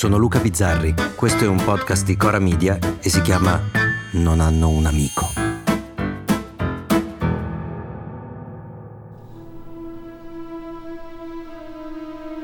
sono Luca Bizzarri, questo è un podcast di Cora Media e si chiama Non hanno un amico.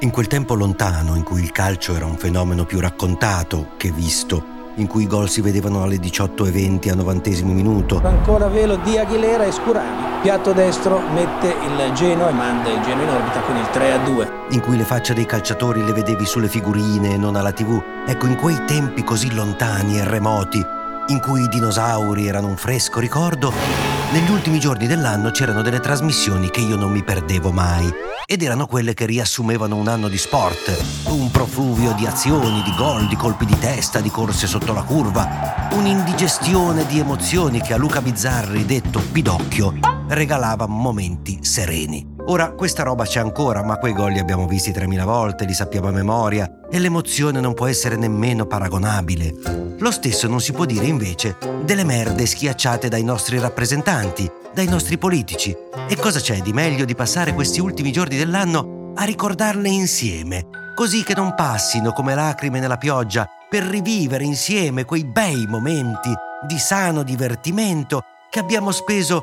In quel tempo lontano in cui il calcio era un fenomeno più raccontato che visto, in cui i gol si vedevano alle 18.20 a 90 minuto. Ancora velo di Aguilera e Scurani. Piatto destro mette il Genoa e manda il Genoa in orbita con il 3 a 2. In cui le facce dei calciatori le vedevi sulle figurine e non alla tv. Ecco, in quei tempi così lontani e remoti, in cui i dinosauri erano un fresco ricordo, negli ultimi giorni dell'anno c'erano delle trasmissioni che io non mi perdevo mai. Ed erano quelle che riassumevano un anno di sport, un profluvio di azioni, di gol, di colpi di testa, di corse sotto la curva, un'indigestione di emozioni che a Luca Bizzarri, detto Pidocchio, regalava momenti sereni. Ora questa roba c'è ancora, ma quei gol li abbiamo visti 3000 volte, li sappiamo a memoria e l'emozione non può essere nemmeno paragonabile. Lo stesso non si può dire invece delle merde schiacciate dai nostri rappresentanti, dai nostri politici. E cosa c'è di meglio di passare questi ultimi giorni dell'anno a ricordarle insieme, così che non passino come lacrime nella pioggia, per rivivere insieme quei bei momenti di sano divertimento che abbiamo speso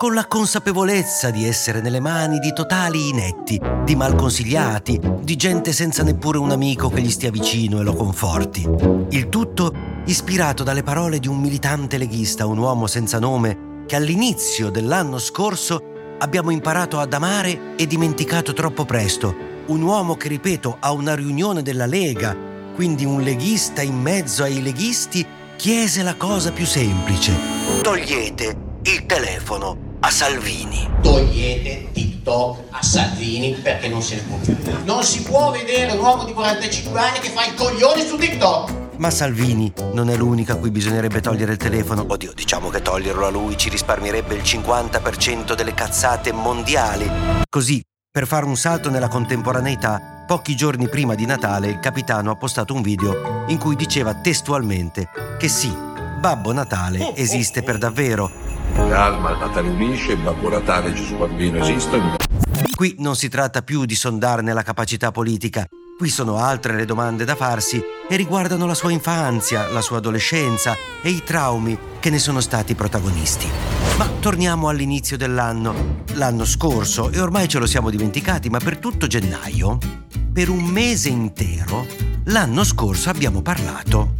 con la consapevolezza di essere nelle mani di totali inetti, di malconsigliati, di gente senza neppure un amico che gli stia vicino e lo conforti. Il tutto ispirato dalle parole di un militante leghista, un uomo senza nome, che all'inizio dell'anno scorso abbiamo imparato ad amare e dimenticato troppo presto. Un uomo che, ripeto, a una riunione della Lega, quindi un leghista in mezzo ai leghisti, chiese la cosa più semplice. Togliete il telefono a Salvini. Togliete TikTok a Salvini perché non se ne può più. Non si può vedere un uomo di 45 anni che fa il coglione su TikTok. Ma Salvini non è l'unica a cui bisognerebbe togliere il telefono. Oddio, diciamo che toglierlo a lui ci risparmierebbe il 50% delle cazzate mondiali. Così, per fare un salto nella contemporaneità, pochi giorni prima di Natale il capitano ha postato un video in cui diceva testualmente che sì, Babbo Natale esiste per davvero Calma, Natale unisce, Babbo Natale, Gesù Bambino esistono. Qui non si tratta più di sondarne la capacità politica, qui sono altre le domande da farsi e riguardano la sua infanzia, la sua adolescenza e i traumi che ne sono stati protagonisti. Ma torniamo all'inizio dell'anno, l'anno scorso, e ormai ce lo siamo dimenticati, ma per tutto gennaio, per un mese intero, l'anno scorso abbiamo parlato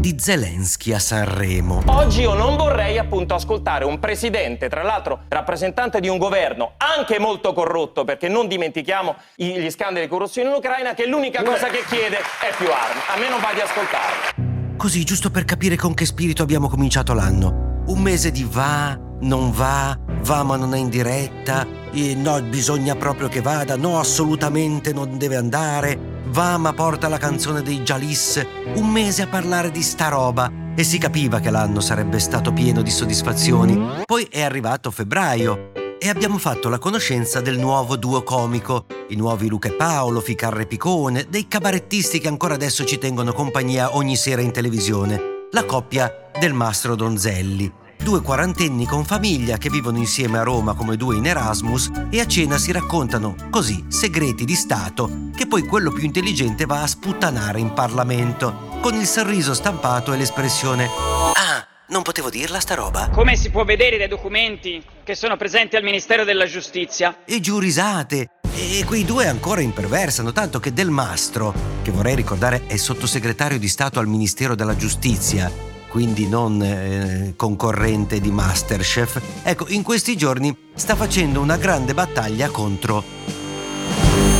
di Zelensky a Sanremo. Oggi io non vorrei appunto ascoltare un presidente, tra l'altro rappresentante di un governo anche molto corrotto, perché non dimentichiamo gli scandali di corruzione in Ucraina, che l'unica cosa che chiede è più armi. A me non va di ascoltarlo. Così, giusto per capire con che spirito abbiamo cominciato l'anno. Un mese di va, non va, va ma non è in diretta, e no, bisogna proprio che vada, no, assolutamente non deve andare, va ma porta la canzone dei Jalis, un mese a parlare di sta roba. E si capiva che l'anno sarebbe stato pieno di soddisfazioni. Poi è arrivato febbraio e abbiamo fatto la conoscenza del nuovo duo comico, i nuovi Luca e Paolo, Ficarre e Picone, dei cabarettisti che ancora adesso ci tengono compagnia ogni sera in televisione, la coppia del Mastro Donzelli due quarantenni con famiglia che vivono insieme a Roma come due in Erasmus e a cena si raccontano così segreti di Stato che poi quello più intelligente va a sputtanare in Parlamento, con il sorriso stampato e l'espressione Ah, non potevo dirla sta roba? Come si può vedere dai documenti che sono presenti al Ministero della Giustizia? E giù risate. E quei due ancora imperversano, tanto che Del Mastro, che vorrei ricordare è sottosegretario di Stato al Ministero della Giustizia, quindi non eh, concorrente di Masterchef, ecco, in questi giorni sta facendo una grande battaglia contro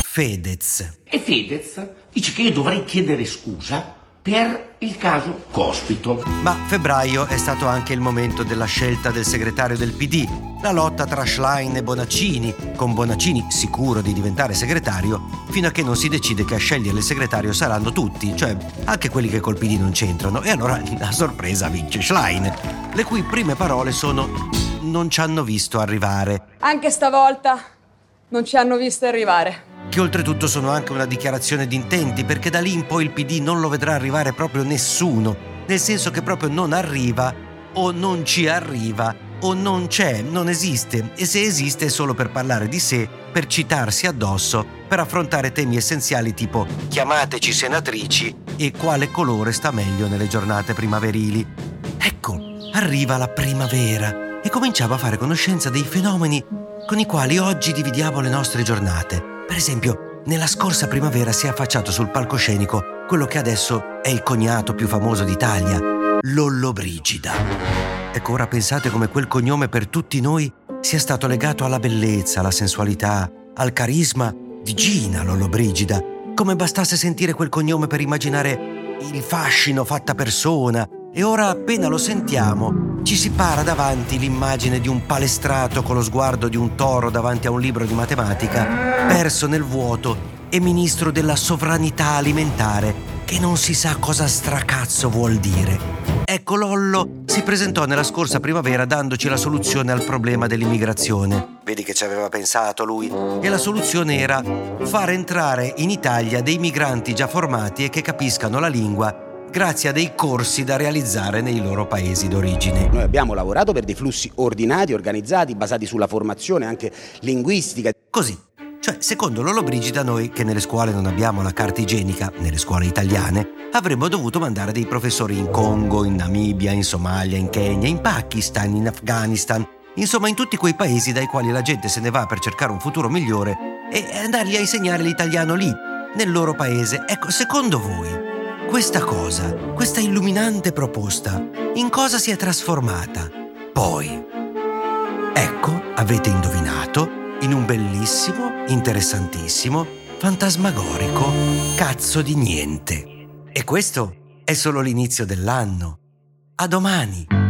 Fedez. E Fedez dice che io dovrei chiedere scusa per il caso Cospito. Ma febbraio è stato anche il momento della scelta del segretario del PD, la lotta tra Schlein e Bonaccini, con Bonaccini sicuro di diventare segretario, fino a che non si decide che a scegliere il segretario saranno tutti, cioè anche quelli che col PD non c'entrano, e allora a sorpresa vince Schlein, le cui prime parole sono non ci hanno visto arrivare. Anche stavolta non ci hanno visto arrivare che oltretutto sono anche una dichiarazione di intenti, perché da lì in poi il PD non lo vedrà arrivare proprio nessuno, nel senso che proprio non arriva o non ci arriva o non c'è, non esiste e se esiste è solo per parlare di sé per citarsi addosso per affrontare temi essenziali tipo chiamateci senatrici e quale colore sta meglio nelle giornate primaverili. Ecco, arriva la primavera e cominciava a fare conoscenza dei fenomeni con i quali oggi dividiamo le nostre giornate. Per esempio, nella scorsa primavera si è affacciato sul palcoscenico quello che adesso è il cognato più famoso d'Italia, Lollobrigida. Ecco, ora pensate come quel cognome per tutti noi sia stato legato alla bellezza, alla sensualità, al carisma di Gina Lollobrigida, come bastasse sentire quel cognome per immaginare il fascino fatta persona. E ora appena lo sentiamo, ci si para davanti l'immagine di un palestrato con lo sguardo di un toro davanti a un libro di matematica, perso nel vuoto e ministro della sovranità alimentare, che non si sa cosa stracazzo vuol dire. Ecco Lollo si presentò nella scorsa primavera dandoci la soluzione al problema dell'immigrazione. Vedi che ci aveva pensato lui. E la soluzione era far entrare in Italia dei migranti già formati e che capiscano la lingua grazie a dei corsi da realizzare nei loro paesi d'origine. Noi abbiamo lavorato per dei flussi ordinati, organizzati, basati sulla formazione anche linguistica. Così, cioè, secondo Lollobrigida, noi che nelle scuole non abbiamo la carta igienica, nelle scuole italiane, avremmo dovuto mandare dei professori in Congo, in Namibia, in Somalia, in Kenya, in Pakistan, in Afghanistan, insomma in tutti quei paesi dai quali la gente se ne va per cercare un futuro migliore e andargli a insegnare l'italiano lì, nel loro paese. Ecco, secondo voi, questa cosa, questa illuminante proposta, in cosa si è trasformata? Poi, ecco, avete indovinato, in un bellissimo, interessantissimo, fantasmagorico cazzo di niente. E questo è solo l'inizio dell'anno. A domani!